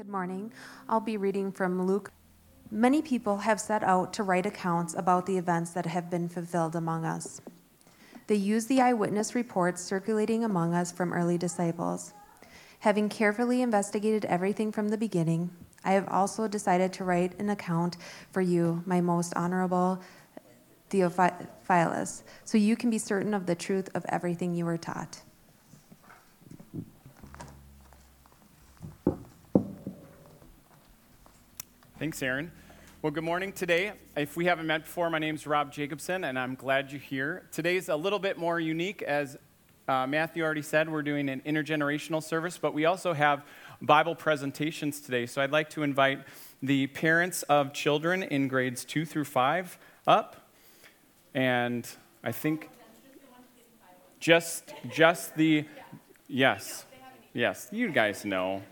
Good morning. I'll be reading from Luke. Many people have set out to write accounts about the events that have been fulfilled among us. They use the eyewitness reports circulating among us from early disciples. Having carefully investigated everything from the beginning, I have also decided to write an account for you, my most honorable Theophilus, so you can be certain of the truth of everything you were taught. Thanks, Aaron. Well, good morning today. If we haven't met before, my name's Rob Jacobson, and I'm glad you're here. Today's a little bit more unique, as uh, Matthew already said, we're doing an intergenerational service, but we also have Bible presentations today. So I'd like to invite the parents of children in grades two through five up. And I think just just the yes. Yes, you guys know.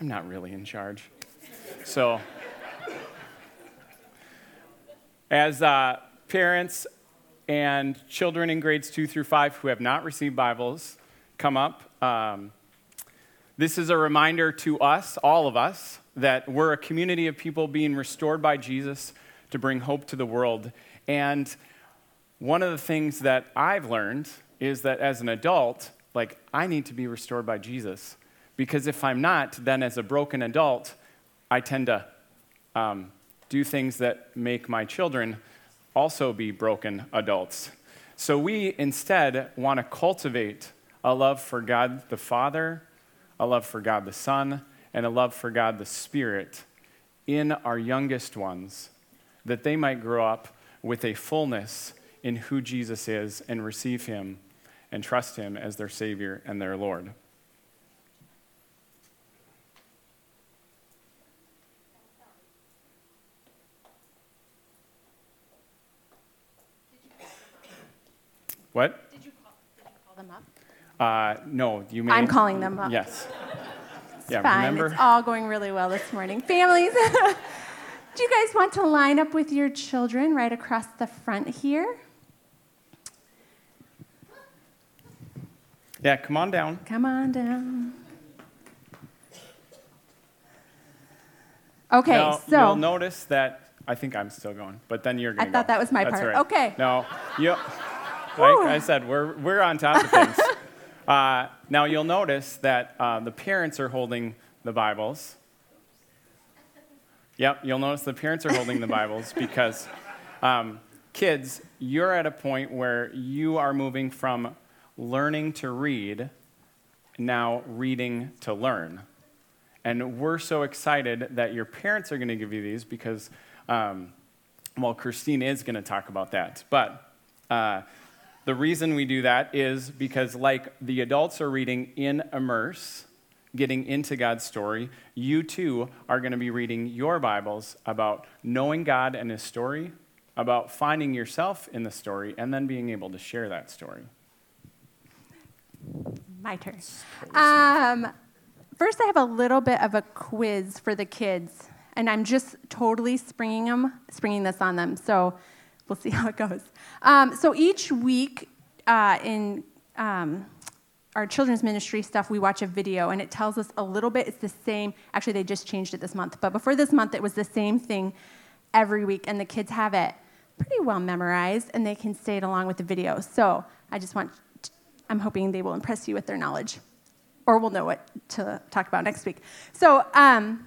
I'm not really in charge. So, as uh, parents and children in grades two through five who have not received Bibles come up, um, this is a reminder to us, all of us, that we're a community of people being restored by Jesus to bring hope to the world. And one of the things that I've learned is that as an adult, like, I need to be restored by Jesus. Because if I'm not, then as a broken adult, I tend to um, do things that make my children also be broken adults. So we instead want to cultivate a love for God the Father, a love for God the Son, and a love for God the Spirit in our youngest ones, that they might grow up with a fullness in who Jesus is and receive Him and trust Him as their Savior and their Lord. What? Did you call, did you call them up? Uh, no, you may. I'm calling them up. Yes. It's yeah, fine. remember? It's all going really well this morning. Families, do you guys want to line up with your children right across the front here? Yeah, come on down. Come on down. Okay, now, so you'll notice that I think I'm still going, but then you're going I to thought that was my That's part. Right. Okay. No, you. Like I said, we're we're on top of things. uh, now you'll notice that uh, the parents are holding the Bibles. Yep, you'll notice the parents are holding the Bibles because um, kids, you're at a point where you are moving from learning to read, now reading to learn. And we're so excited that your parents are going to give you these because, um, well, Christine is going to talk about that. But uh, the reason we do that is because, like the adults are reading in Immerse, getting into God's story, you too are going to be reading your Bibles about knowing God and His story, about finding yourself in the story, and then being able to share that story. my turn. Um, first, I have a little bit of a quiz for the kids, and I'm just totally springing them, springing this on them. So we'll see how it goes. Um, so each week uh, in um, our children's ministry stuff, we watch a video, and it tells us a little bit. It's the same. Actually, they just changed it this month, but before this month, it was the same thing every week, and the kids have it pretty well memorized, and they can say it along with the video. So I just want. I'm hoping they will impress you with their knowledge, or we'll know what to talk about next week. So, um,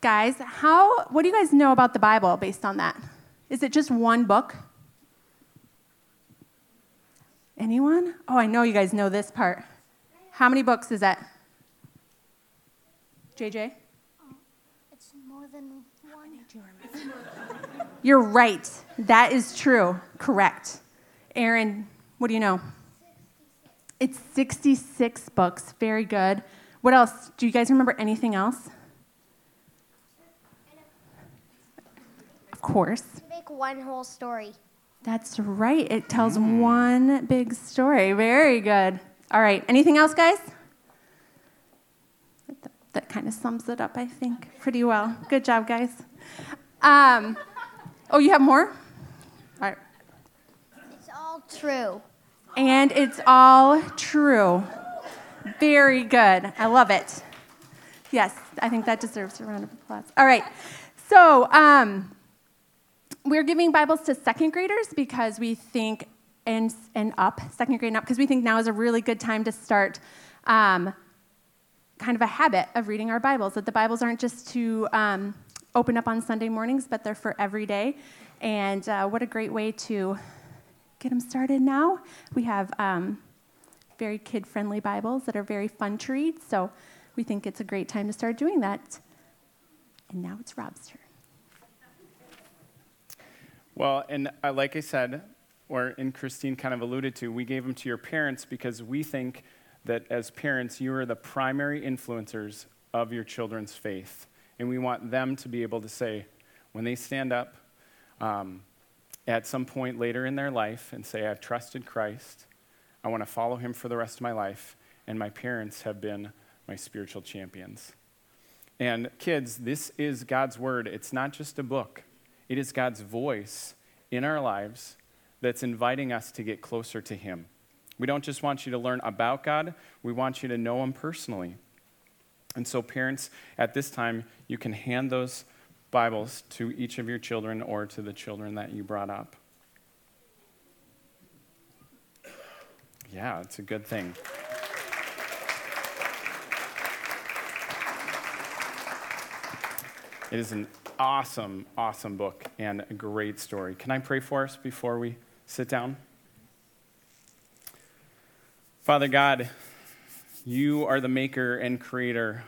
guys, how? What do you guys know about the Bible based on that? Is it just one book? Anyone? Oh, I know you guys know this part. How many books is that? JJ? Um, it's more than one. You're right. That is true. Correct. Aaron, what do you know? It's 66 books. Very good. What else? Do you guys remember anything else? Course. Make one whole story. That's right. It tells one big story. Very good. All right. Anything else, guys? That, that kind of sums it up, I think, pretty well. Good job, guys. Um, oh, you have more? All right. It's all true. And it's all true. Very good. I love it. Yes, I think that deserves a round of applause. All right. So, um, we're giving Bibles to second graders because we think, and, and up, second grade and up, because we think now is a really good time to start um, kind of a habit of reading our Bibles, that the Bibles aren't just to um, open up on Sunday mornings, but they're for every day. And uh, what a great way to get them started now. We have um, very kid friendly Bibles that are very fun to read. So we think it's a great time to start doing that. And now it's Rob's turn. Well, and uh, like I said, or and Christine kind of alluded to, we gave them to your parents because we think that as parents, you are the primary influencers of your children's faith. And we want them to be able to say, when they stand up um, at some point later in their life and say, I've trusted Christ, I want to follow him for the rest of my life, and my parents have been my spiritual champions. And kids, this is God's word. It's not just a book, it is God's voice in our lives that's inviting us to get closer to him. We don't just want you to learn about God, we want you to know him personally. And so, parents, at this time, you can hand those Bibles to each of your children or to the children that you brought up. Yeah, it's a good thing. It is an awesome, awesome book and a great story. Can I pray for us before we sit down? Father God, you are the maker and creator.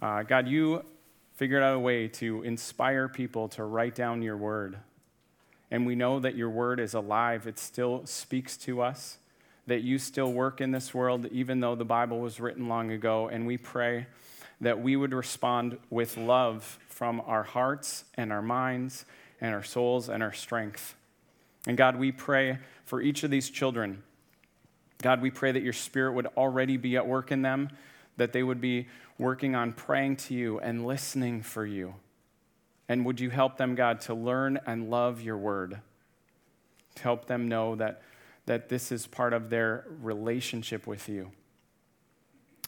Uh, God, you figured out a way to inspire people to write down your word. And we know that your word is alive, it still speaks to us, that you still work in this world, even though the Bible was written long ago. And we pray that we would respond with love from our hearts and our minds and our souls and our strength. And God, we pray for each of these children. God, we pray that your spirit would already be at work in them, that they would be working on praying to you and listening for you. And would you help them, God, to learn and love your word? To help them know that, that this is part of their relationship with you.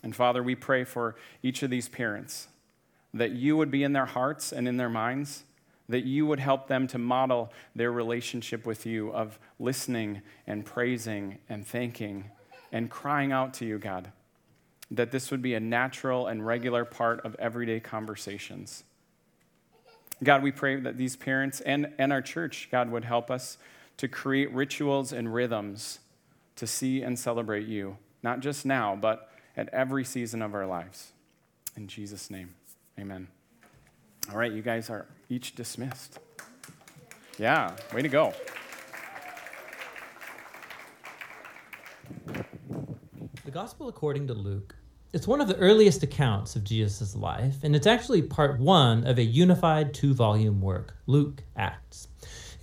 And Father, we pray for each of these parents that you would be in their hearts and in their minds, that you would help them to model their relationship with you of listening and praising and thanking and crying out to you, God. That this would be a natural and regular part of everyday conversations. God, we pray that these parents and, and our church, God, would help us to create rituals and rhythms to see and celebrate you, not just now, but at every season of our lives. In Jesus' name, amen. All right, you guys are each dismissed. Yeah, way to go. The Gospel according to Luke. It's one of the earliest accounts of Jesus' life, and it's actually part one of a unified two volume work, Luke Acts.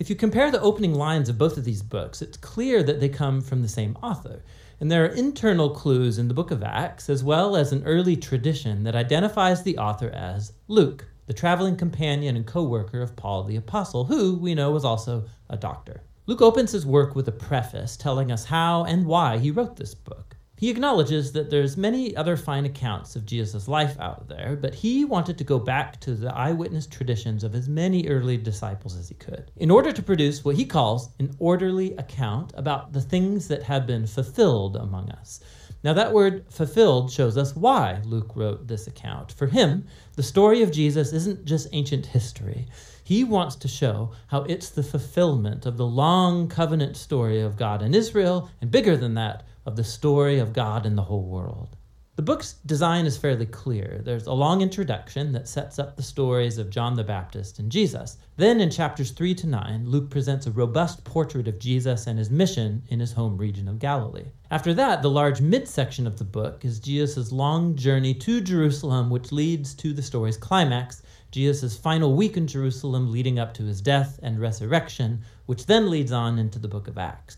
If you compare the opening lines of both of these books, it's clear that they come from the same author. And there are internal clues in the book of Acts, as well as an early tradition that identifies the author as Luke, the traveling companion and co worker of Paul the Apostle, who we know was also a doctor. Luke opens his work with a preface telling us how and why he wrote this book. He acknowledges that there's many other fine accounts of Jesus' life out there, but he wanted to go back to the eyewitness traditions of as many early disciples as he could, in order to produce what he calls an orderly account about the things that have been fulfilled among us. Now, that word fulfilled shows us why Luke wrote this account. For him, the story of Jesus isn't just ancient history. He wants to show how it's the fulfillment of the long covenant story of God and Israel, and bigger than that, of the story of God in the whole world. The book's design is fairly clear. There's a long introduction that sets up the stories of John the Baptist and Jesus. Then, in chapters 3 to 9, Luke presents a robust portrait of Jesus and his mission in his home region of Galilee. After that, the large midsection of the book is Jesus' long journey to Jerusalem, which leads to the story's climax Jesus' final week in Jerusalem leading up to his death and resurrection, which then leads on into the book of Acts.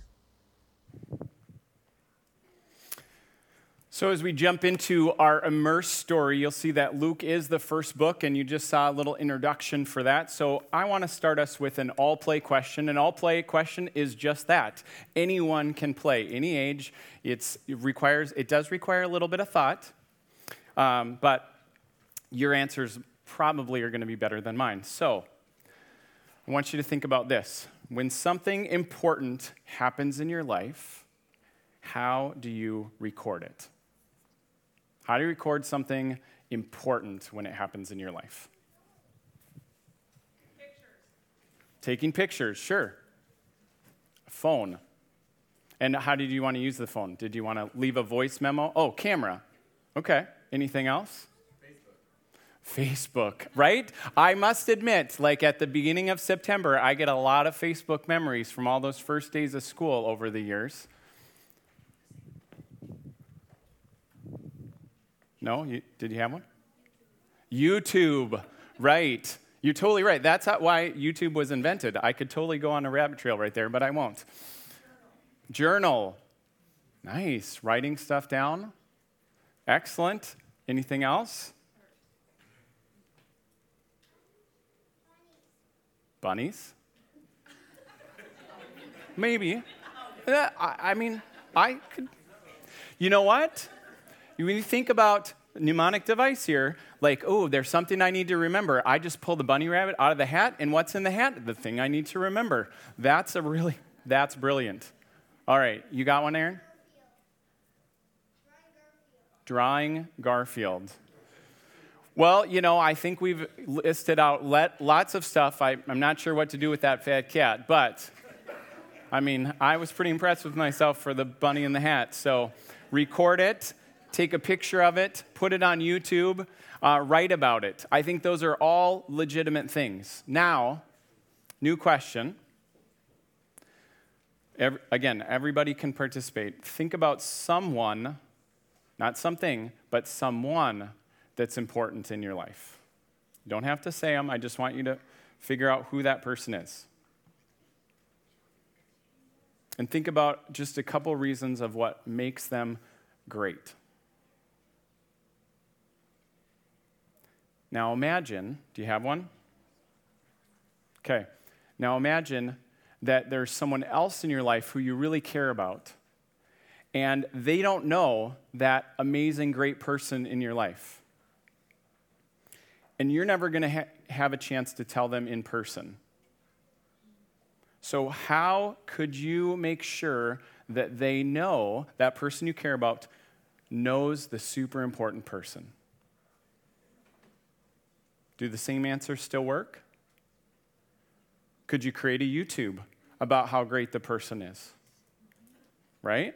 So, as we jump into our immerse story, you'll see that Luke is the first book, and you just saw a little introduction for that. So, I want to start us with an all play question. An all play question is just that anyone can play, any age. It's, it, requires, it does require a little bit of thought. Um, but your answers probably are going to be better than mine. So I want you to think about this. When something important happens in your life, how do you record it? How do you record something important when it happens in your life? Taking pictures, sure. Phone. And how did you want to use the phone? Did you want to leave a voice memo? Oh, camera. Okay. Anything else? Facebook. Facebook, right? I must admit, like at the beginning of September, I get a lot of Facebook memories from all those first days of school over the years. No? You, did you have one? YouTube, right. You're totally right. That's why YouTube was invented. I could totally go on a rabbit trail right there, but I won't. Journal. Nice. Writing stuff down. Excellent. Anything else? Bunnies? Maybe. I mean, I could. You know what? When you think about mnemonic device here, like, oh, there's something I need to remember. I just pull the bunny rabbit out of the hat, and what's in the hat? The thing I need to remember. That's a really, that's brilliant. All right, you got one, Aaron? Drawing Garfield. Well, you know, I think we've listed out let, lots of stuff. I, I'm not sure what to do with that fat cat, but I mean, I was pretty impressed with myself for the bunny in the hat. So record it take a picture of it, put it on YouTube, uh, write about it. I think those are all legitimate things. Now, new question. Every, again, everybody can participate. Think about someone, not something, but someone that's important in your life. You don't have to say them, I just want you to figure out who that person is. And think about just a couple reasons of what makes them great. Now imagine, do you have one? Okay. Now imagine that there's someone else in your life who you really care about, and they don't know that amazing, great person in your life. And you're never going to ha- have a chance to tell them in person. So, how could you make sure that they know, that person you care about, knows the super important person? Do the same answers still work? Could you create a YouTube about how great the person is? Right?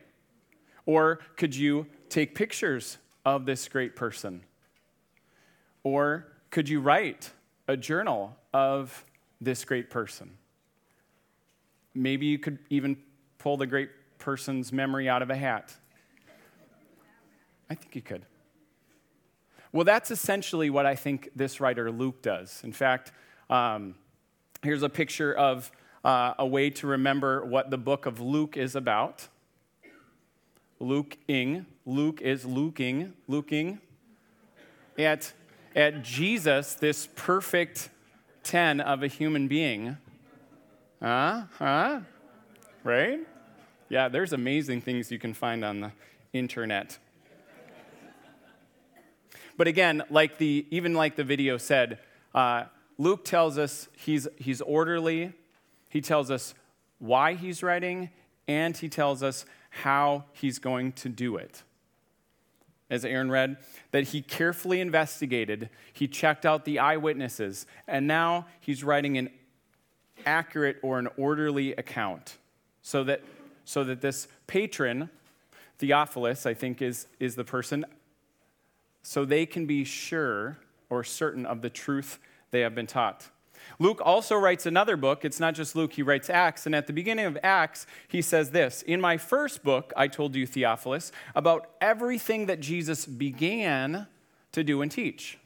Or could you take pictures of this great person? Or could you write a journal of this great person? Maybe you could even pull the great person's memory out of a hat. I think you could. Well, that's essentially what I think this writer Luke does. In fact, um, here's a picture of uh, a way to remember what the book of Luke is about. Luke-ing. Luke is looking, looking at, at Jesus, this perfect 10 of a human being. Huh? Huh? Right? Yeah, there's amazing things you can find on the internet. But again, like the, even like the video said, uh, Luke tells us he's, he's orderly, he tells us why he's writing, and he tells us how he's going to do it. As Aaron read, that he carefully investigated, he checked out the eyewitnesses, and now he's writing an accurate or an orderly account so that, so that this patron, Theophilus, I think is, is the person, so they can be sure or certain of the truth they have been taught. Luke also writes another book. It's not just Luke, he writes Acts. And at the beginning of Acts, he says this In my first book, I told you, Theophilus, about everything that Jesus began to do and teach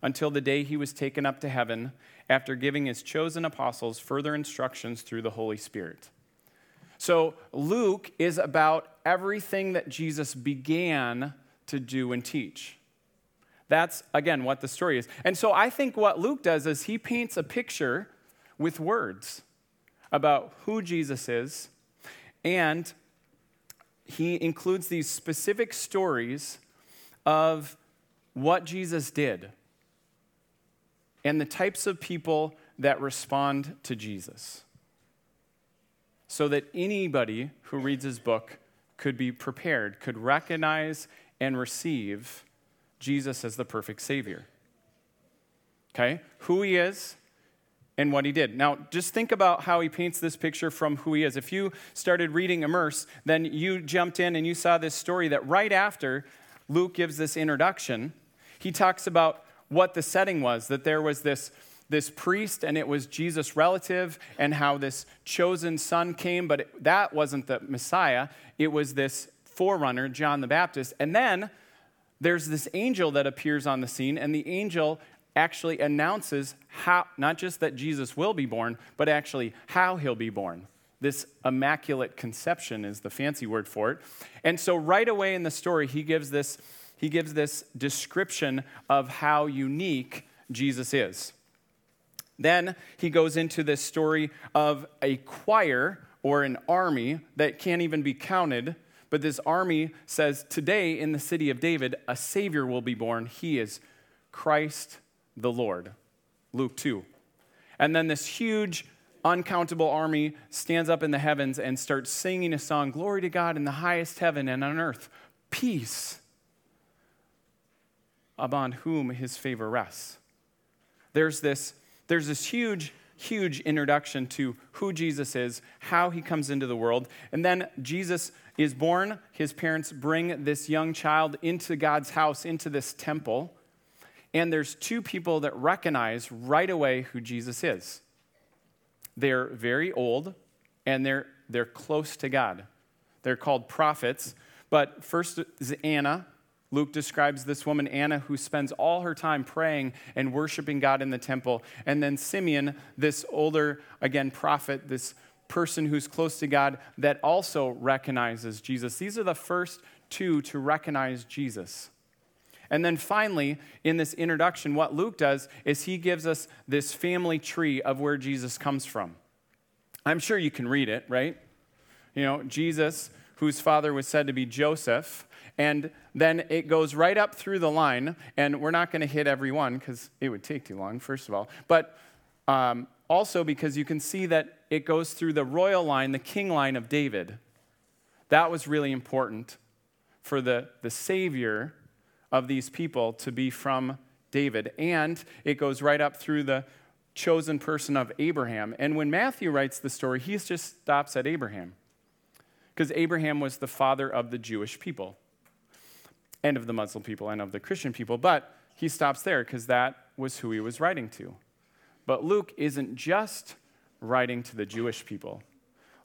until the day he was taken up to heaven after giving his chosen apostles further instructions through the Holy Spirit. So, Luke is about everything that Jesus began to do and teach. That's, again, what the story is. And so I think what Luke does is he paints a picture with words about who Jesus is, and he includes these specific stories of what Jesus did and the types of people that respond to Jesus so that anybody who reads his book could be prepared, could recognize and receive Jesus as the perfect Savior. Okay? Who he is and what he did. Now, just think about how he paints this picture from who he is. If you started reading Immerse, then you jumped in and you saw this story that right after Luke gives this introduction, he talks about what the setting was that there was this this priest and it was Jesus' relative and how this chosen son came, but it, that wasn't the Messiah. It was this forerunner, John the Baptist. And then there's this angel that appears on the scene, and the angel actually announces how, not just that Jesus will be born, but actually how he'll be born. This immaculate conception is the fancy word for it. And so right away in the story, he gives this, he gives this description of how unique Jesus is. Then he goes into this story of a choir or an army that can't even be counted. But this army says, Today in the city of David, a Savior will be born. He is Christ the Lord. Luke 2. And then this huge, uncountable army stands up in the heavens and starts singing a song Glory to God in the highest heaven and on earth, peace upon whom his favor rests. There's this, there's this huge, huge introduction to who Jesus is, how he comes into the world. And then Jesus is born. His parents bring this young child into God's house, into this temple. And there's two people that recognize right away who Jesus is. They're very old and they're, they're close to God. They're called prophets. But first is Anna. Luke describes this woman, Anna, who spends all her time praying and worshiping God in the temple. And then Simeon, this older, again, prophet, this person who's close to God that also recognizes Jesus. These are the first two to recognize Jesus. And then finally, in this introduction, what Luke does is he gives us this family tree of where Jesus comes from. I'm sure you can read it, right? You know, Jesus, whose father was said to be Joseph, and then it goes right up through the line, and we're not going to hit every one because it would take too long, first of all. But um, also because you can see that it goes through the royal line, the king line of David. That was really important for the, the Savior of these people to be from David. And it goes right up through the chosen person of Abraham. And when Matthew writes the story, he just stops at Abraham because Abraham was the father of the Jewish people and of the Muslim people and of the Christian people. But he stops there because that was who he was writing to. But Luke isn't just writing to the Jewish people,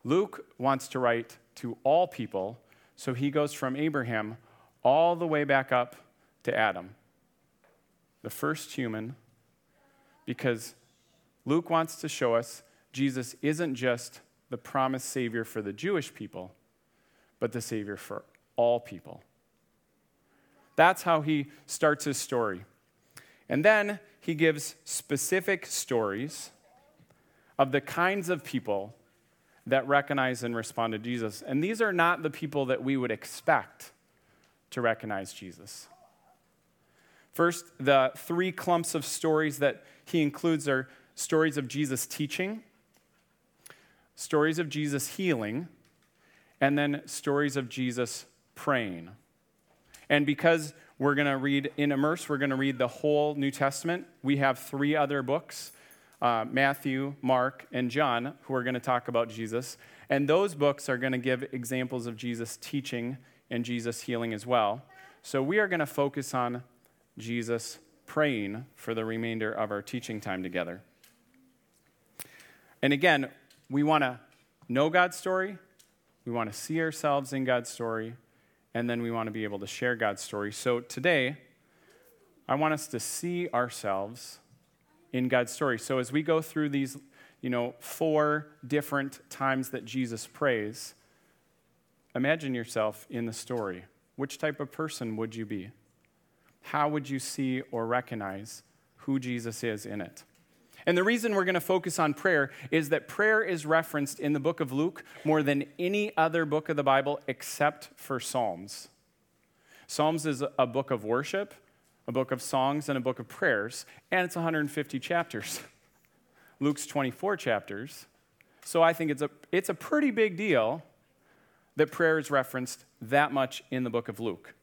Luke wants to write to all people. So he goes from Abraham all the way back up to Adam, the first human, because Luke wants to show us Jesus isn't just the promised Savior for the Jewish people, but the Savior for all people. That's how he starts his story. And then he gives specific stories of the kinds of people that recognize and respond to Jesus. And these are not the people that we would expect to recognize Jesus. First, the three clumps of stories that he includes are stories of Jesus teaching, stories of Jesus healing, and then stories of Jesus praying. And because we're going to read in Immerse, we're going to read the whole New Testament. We have three other books uh, Matthew, Mark, and John, who are going to talk about Jesus. And those books are going to give examples of Jesus teaching and Jesus healing as well. So we are going to focus on Jesus praying for the remainder of our teaching time together. And again, we want to know God's story, we want to see ourselves in God's story, and then we want to be able to share God's story. So today, I want us to see ourselves in God's story. So as we go through these, you know, four different times that Jesus prays, imagine yourself in the story. Which type of person would you be? how would you see or recognize who Jesus is in it? And the reason we're going to focus on prayer is that prayer is referenced in the book of Luke more than any other book of the Bible except for Psalms. Psalms is a book of worship, a book of songs, and a book of prayers, and it's 150 chapters. Luke's 24 chapters. So I think it's a, it's a pretty big deal that prayer is referenced that much in the book of Luke.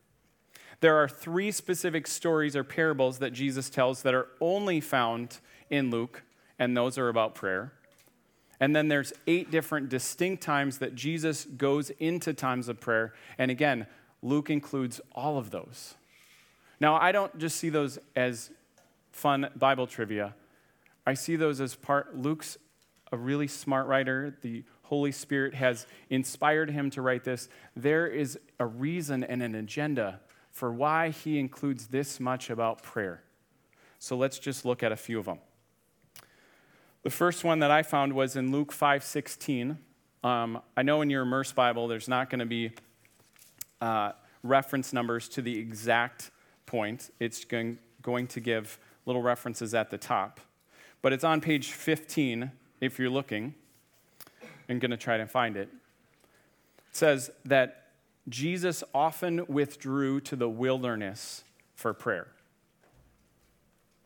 There are three specific stories or parables that Jesus tells that are only found in Luke, and those are about prayer. And then there's eight different distinct times that Jesus goes into times of prayer. And again, Luke includes all of those. Now, I don't just see those as fun Bible trivia. I see those as part, Luke's a really smart writer. The Holy Spirit has inspired him to write this. There is a reason and an agenda for why he includes this much about prayer. So let's just look at a few of them. The first one that I found was in Luke 5:16. Um, I know in your Immerse Bible there's not going to be uh, reference numbers to the exact point. It's going, going to give little references at the top. But it's on page 15 if you're looking. I'm going to try to find it. It says that Jesus often withdrew to the wilderness for prayer.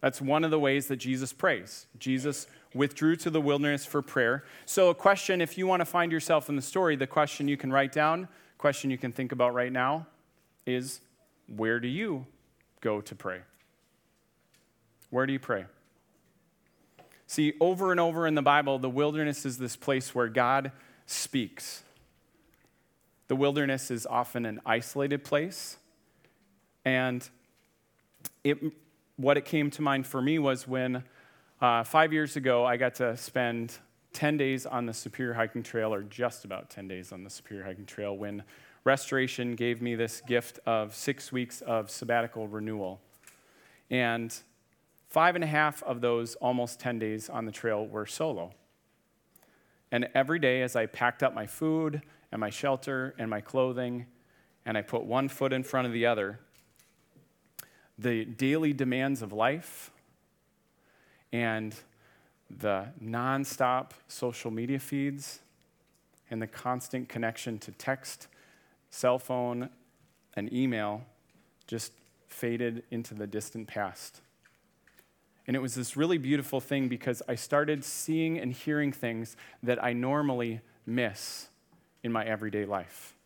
That's one of the ways that Jesus prays. Jesus withdrew to the wilderness for prayer. So, a question if you want to find yourself in the story, the question you can write down, question you can think about right now is where do you go to pray? Where do you pray? See, over and over in the Bible, the wilderness is this place where God speaks. The wilderness is often an isolated place. And it, what it came to mind for me was when uh, five years ago I got to spend 10 days on the Superior Hiking Trail, or just about 10 days on the Superior Hiking Trail, when Restoration gave me this gift of six weeks of sabbatical renewal. And five and a half of those almost 10 days on the trail were solo. And every day, as I packed up my food and my shelter and my clothing, and I put one foot in front of the other, the daily demands of life and the nonstop social media feeds and the constant connection to text, cell phone, and email just faded into the distant past. And it was this really beautiful thing because I started seeing and hearing things that I normally miss in my everyday life.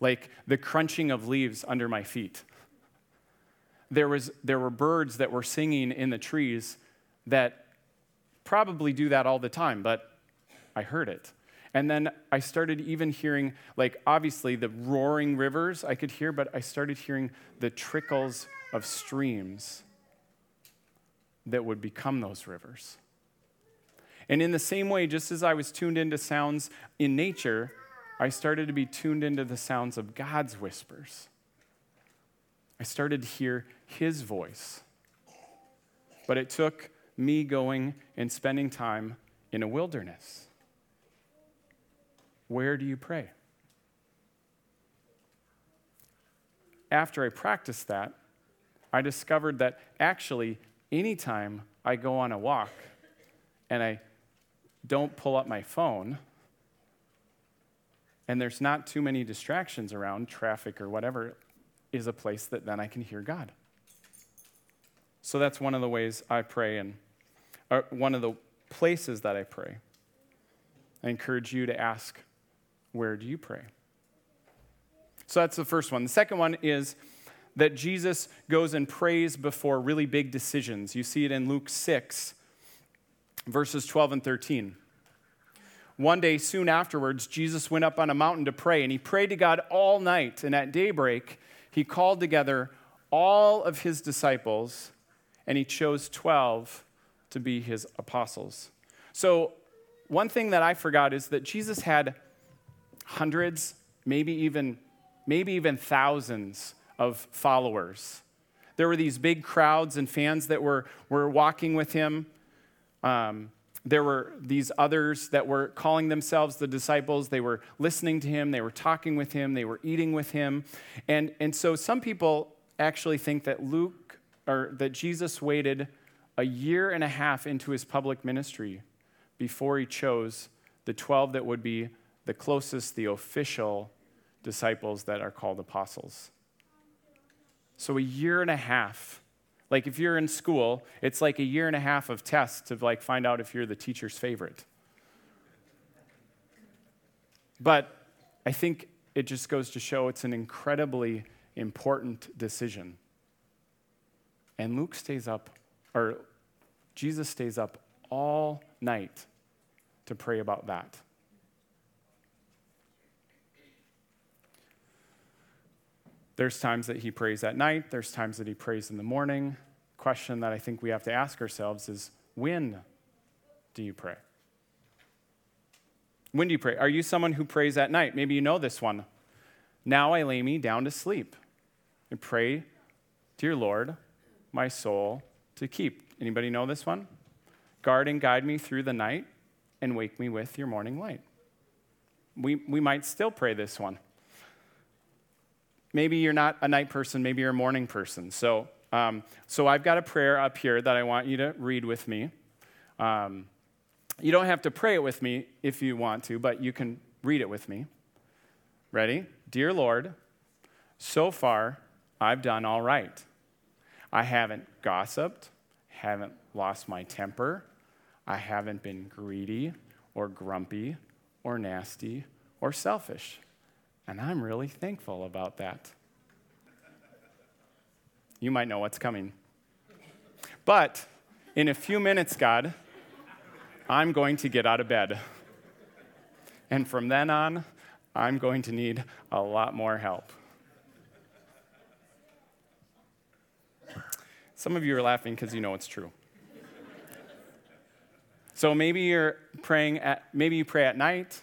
Like the crunching of leaves under my feet. There, was, there were birds that were singing in the trees that probably do that all the time, but I heard it. And then I started even hearing, like, obviously the roaring rivers I could hear, but I started hearing the trickles of streams that would become those rivers. And in the same way, just as I was tuned into sounds in nature, I started to be tuned into the sounds of God's whispers. I started to hear His voice. But it took me going and spending time in a wilderness. Where do you pray? After I practiced that, I discovered that actually anytime I go on a walk and I don't pull up my phone, and there's not too many distractions around, traffic or whatever, is a place that then I can hear God. So that's one of the ways I pray, and one of the places that I pray. I encourage you to ask, where do you pray? So that's the first one. The second one is that Jesus goes and prays before really big decisions. You see it in Luke 6, verses 12 and 13. One day, soon afterwards, Jesus went up on a mountain to pray, and he prayed to God all night. And at daybreak, he called together all of his disciples, and he chose 12 to be his apostles. So, one thing that I forgot is that Jesus had hundreds, maybe even, maybe even thousands of followers. There were these big crowds and fans that were, were walking with him. Um, there were these others that were calling themselves the disciples. They were listening to him, they were talking with him, they were eating with him. And, and so some people actually think that Luke, or that Jesus waited a year and a half into his public ministry before he chose the 12 that would be the closest, the official disciples that are called apostles. So a year and a half. Like if you're in school, it's like a year and a half of tests to like find out if you're the teacher's favorite. But I think it just goes to show it's an incredibly important decision. And Luke stays up, or Jesus stays up all night to pray about that. There's times that he prays at night, there's times that he prays in the morning. Question that I think we have to ask ourselves is when do you pray? When do you pray? Are you someone who prays at night? Maybe you know this one. Now I lay me down to sleep and pray, Dear Lord, my soul to keep. Anybody know this one? Guard and guide me through the night and wake me with your morning light. We, we might still pray this one. Maybe you're not a night person, maybe you're a morning person. So, um, so I've got a prayer up here that I want you to read with me. Um, you don't have to pray it with me if you want to, but you can read it with me. Ready? Dear Lord, so far I've done all right. I haven't gossiped, haven't lost my temper, I haven't been greedy or grumpy or nasty or selfish. And I'm really thankful about that. You might know what's coming. But in a few minutes, God, I'm going to get out of bed. And from then on, I'm going to need a lot more help. Some of you are laughing because you know it's true. So maybe you're praying at maybe you pray at night,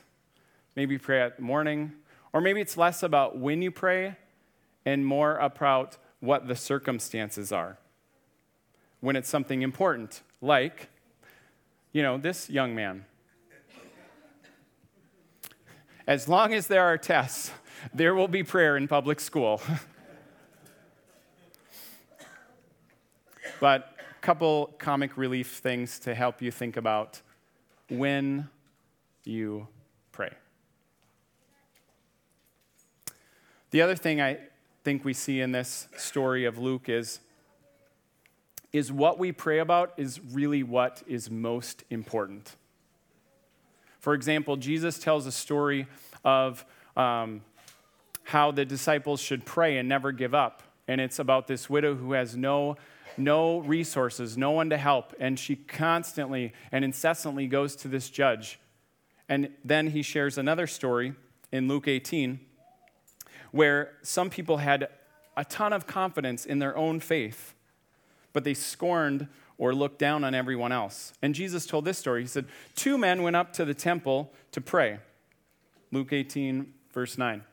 maybe you pray at morning, or maybe it's less about when you pray and more about what the circumstances are. When it's something important, like, you know, this young man. As long as there are tests, there will be prayer in public school. but a couple comic relief things to help you think about when you pray. The other thing I think we see in this story of Luke is, is what we pray about is really what is most important. For example, Jesus tells a story of um, how the disciples should pray and never give up. And it's about this widow who has no, no resources, no one to help. And she constantly and incessantly goes to this judge. And then he shares another story in Luke 18 where some people had a ton of confidence in their own faith, but they scorned or looked down on everyone else. And Jesus told this story. He said, Two men went up to the temple to pray. Luke 18, verse 9.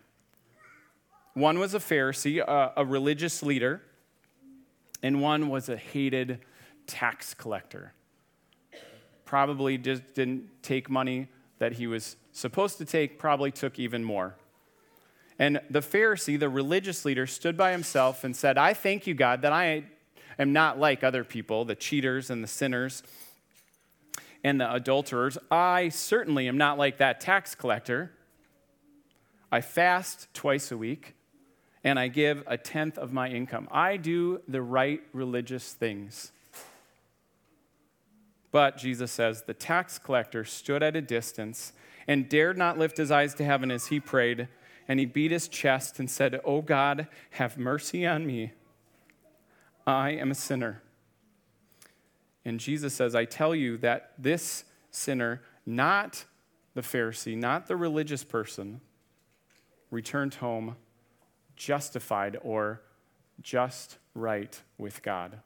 One was a Pharisee, a, a religious leader, and one was a hated tax collector. Probably just didn't take money that he was supposed to take, probably took even more. And the Pharisee, the religious leader, stood by himself and said, I thank you, God, that I am not like other people, the cheaters and the sinners and the adulterers. I certainly am not like that tax collector. I fast twice a week and I give a tenth of my income. I do the right religious things. But Jesus says, the tax collector stood at a distance and dared not lift his eyes to heaven as he prayed and he beat his chest and said, Oh God, have mercy on me. I am a sinner. And Jesus says, I tell you that this sinner, not the Pharisee, not the religious person, returned home justified or just right with God.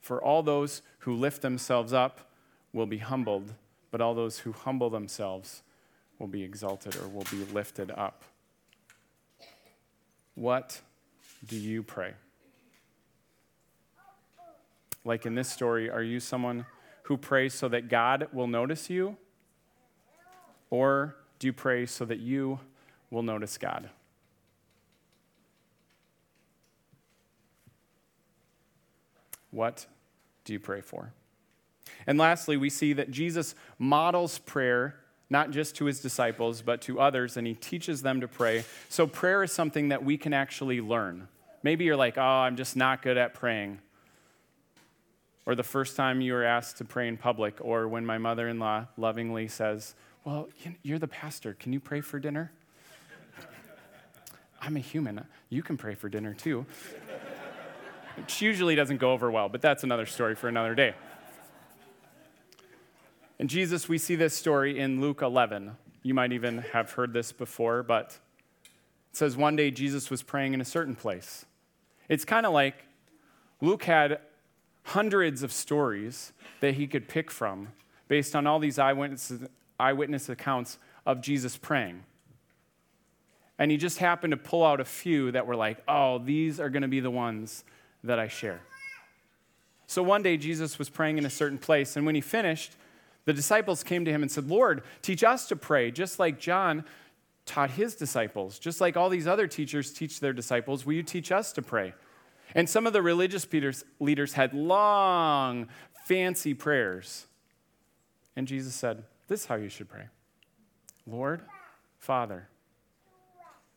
For all those who lift themselves up will be humbled, but all those who humble themselves will be exalted or will be lifted up. What do you pray? Like in this story, are you someone who prays so that God will notice you? Or do you pray so that you will notice God? What do you pray for? And lastly, we see that Jesus models prayer not just to his disciples, but to others, and he teaches them to pray. So, prayer is something that we can actually learn. Maybe you're like, oh, I'm just not good at praying. Or the first time you were asked to pray in public, or when my mother in law lovingly says, Well, you're the pastor. Can you pray for dinner? I'm a human. You can pray for dinner too. Which usually doesn't go over well, but that's another story for another day. And Jesus, we see this story in Luke 11. You might even have heard this before, but it says one day Jesus was praying in a certain place. It's kind of like Luke had hundreds of stories that he could pick from based on all these eyewitness, eyewitness accounts of Jesus praying. And he just happened to pull out a few that were like, oh, these are going to be the ones that I share. So one day Jesus was praying in a certain place, and when he finished, the disciples came to him and said, Lord, teach us to pray, just like John taught his disciples, just like all these other teachers teach their disciples. Will you teach us to pray? And some of the religious leaders had long, fancy prayers. And Jesus said, This is how you should pray Lord, Father,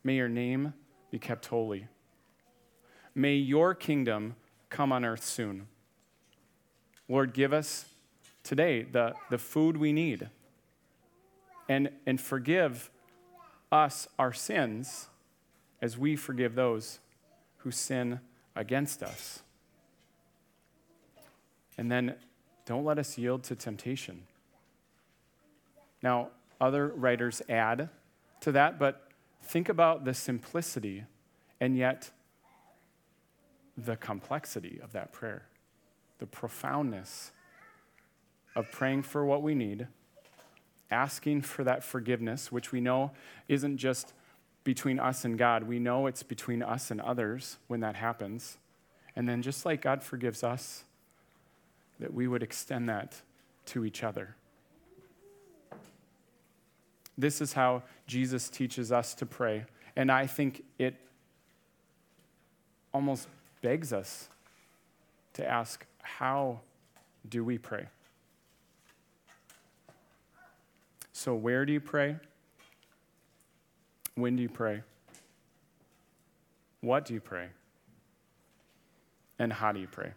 may your name be kept holy. May your kingdom come on earth soon. Lord, give us today the, the food we need and, and forgive us our sins as we forgive those who sin against us. And then don't let us yield to temptation. Now, other writers add to that, but think about the simplicity and yet the complexity of that prayer, the profoundness of praying for what we need, asking for that forgiveness, which we know isn't just between us and God. We know it's between us and others when that happens. And then, just like God forgives us, that we would extend that to each other. This is how Jesus teaches us to pray. And I think it almost begs us to ask how do we pray? So, where do you pray? When do you pray? What do you pray? And how do you pray?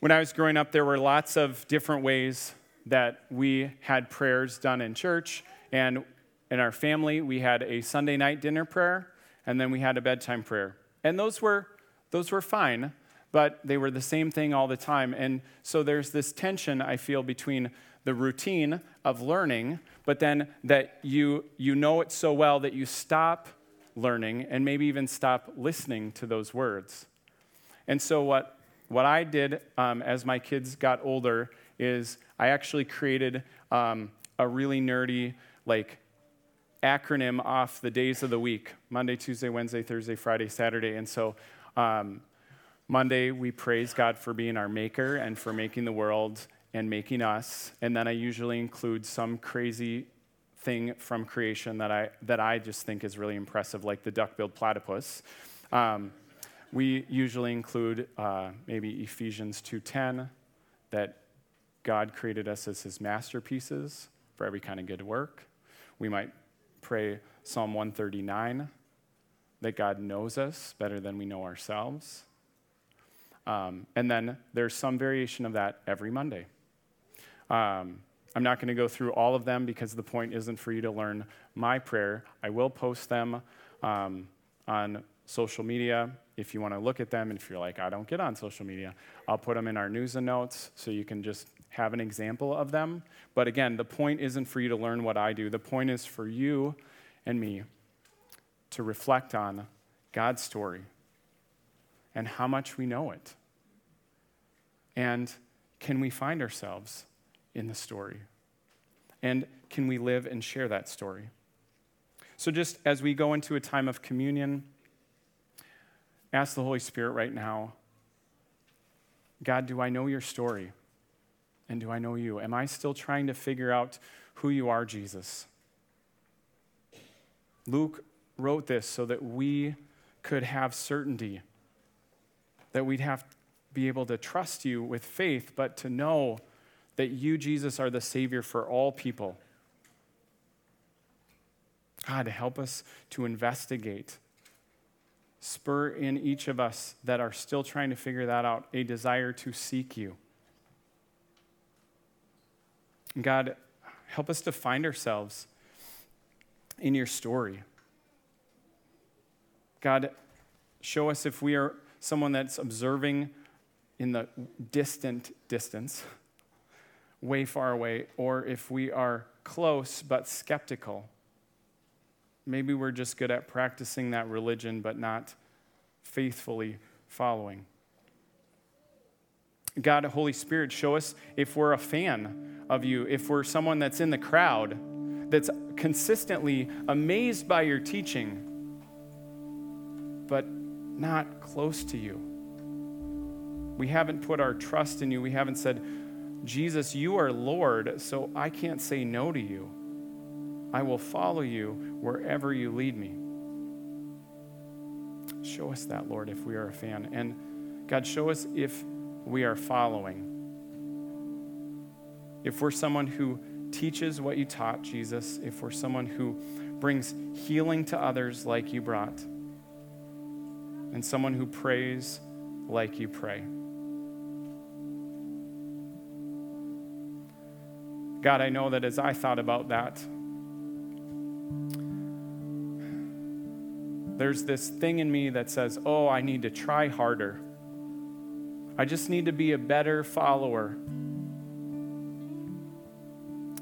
When I was growing up, there were lots of different ways that we had prayers done in church. And in our family, we had a Sunday night dinner prayer, and then we had a bedtime prayer. And those were, those were fine, but they were the same thing all the time. And so there's this tension, I feel, between the routine of learning, but then that you, you know it so well that you stop learning and maybe even stop listening to those words. And so, what, what I did um, as my kids got older is I actually created um, a really nerdy, like, acronym off the days of the week Monday, Tuesday, Wednesday, Thursday, Friday, Saturday. And so, um, Monday, we praise God for being our maker and for making the world and making us. And then I usually include some crazy thing from creation that I, that I just think is really impressive, like the duck-billed platypus. Um, we usually include uh, maybe Ephesians 2.10, that God created us as his masterpieces for every kind of good work. We might pray Psalm 139, that God knows us better than we know ourselves. Um, and then there's some variation of that every Monday. Um, I'm not going to go through all of them because the point isn't for you to learn my prayer. I will post them um, on social media if you want to look at them. And if you're like, I don't get on social media, I'll put them in our news and notes so you can just have an example of them. But again, the point isn't for you to learn what I do, the point is for you and me to reflect on God's story and how much we know it. And can we find ourselves in the story? And can we live and share that story? So, just as we go into a time of communion, ask the Holy Spirit right now God, do I know your story? And do I know you? Am I still trying to figure out who you are, Jesus? Luke wrote this so that we could have certainty, that we'd have be able to trust you with faith, but to know that you, Jesus, are the Savior for all people. God, help us to investigate. Spur in each of us that are still trying to figure that out a desire to seek you. God, help us to find ourselves in your story. God, show us if we are someone that's observing in the distant distance, way far away, or if we are close but skeptical. Maybe we're just good at practicing that religion but not faithfully following. God, Holy Spirit, show us if we're a fan of you, if we're someone that's in the crowd, that's consistently amazed by your teaching, but not close to you. We haven't put our trust in you. We haven't said, Jesus, you are Lord, so I can't say no to you. I will follow you wherever you lead me. Show us that, Lord, if we are a fan. And God, show us if we are following. If we're someone who teaches what you taught, Jesus, if we're someone who brings healing to others like you brought, and someone who prays like you pray. God, I know that as I thought about that, there's this thing in me that says, oh, I need to try harder. I just need to be a better follower.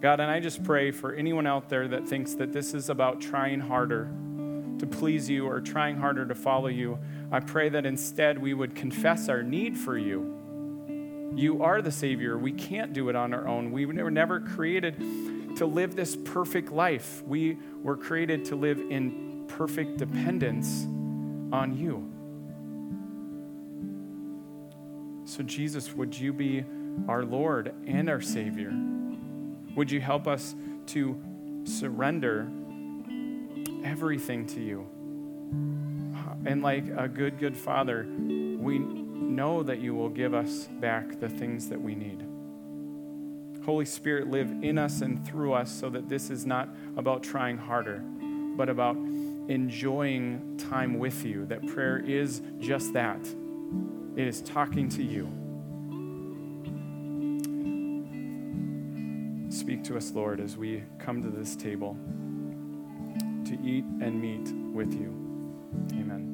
God, and I just pray for anyone out there that thinks that this is about trying harder to please you or trying harder to follow you. I pray that instead we would confess our need for you. You are the Savior. We can't do it on our own. We were never created to live this perfect life. We were created to live in perfect dependence on you. So, Jesus, would you be our Lord and our Savior? Would you help us to surrender everything to you? And like a good, good Father, we know that you will give us back the things that we need. Holy Spirit, live in us and through us so that this is not about trying harder, but about enjoying time with you. That prayer is just that it is talking to you. Speak to us, Lord, as we come to this table to eat and meet with you. Amen.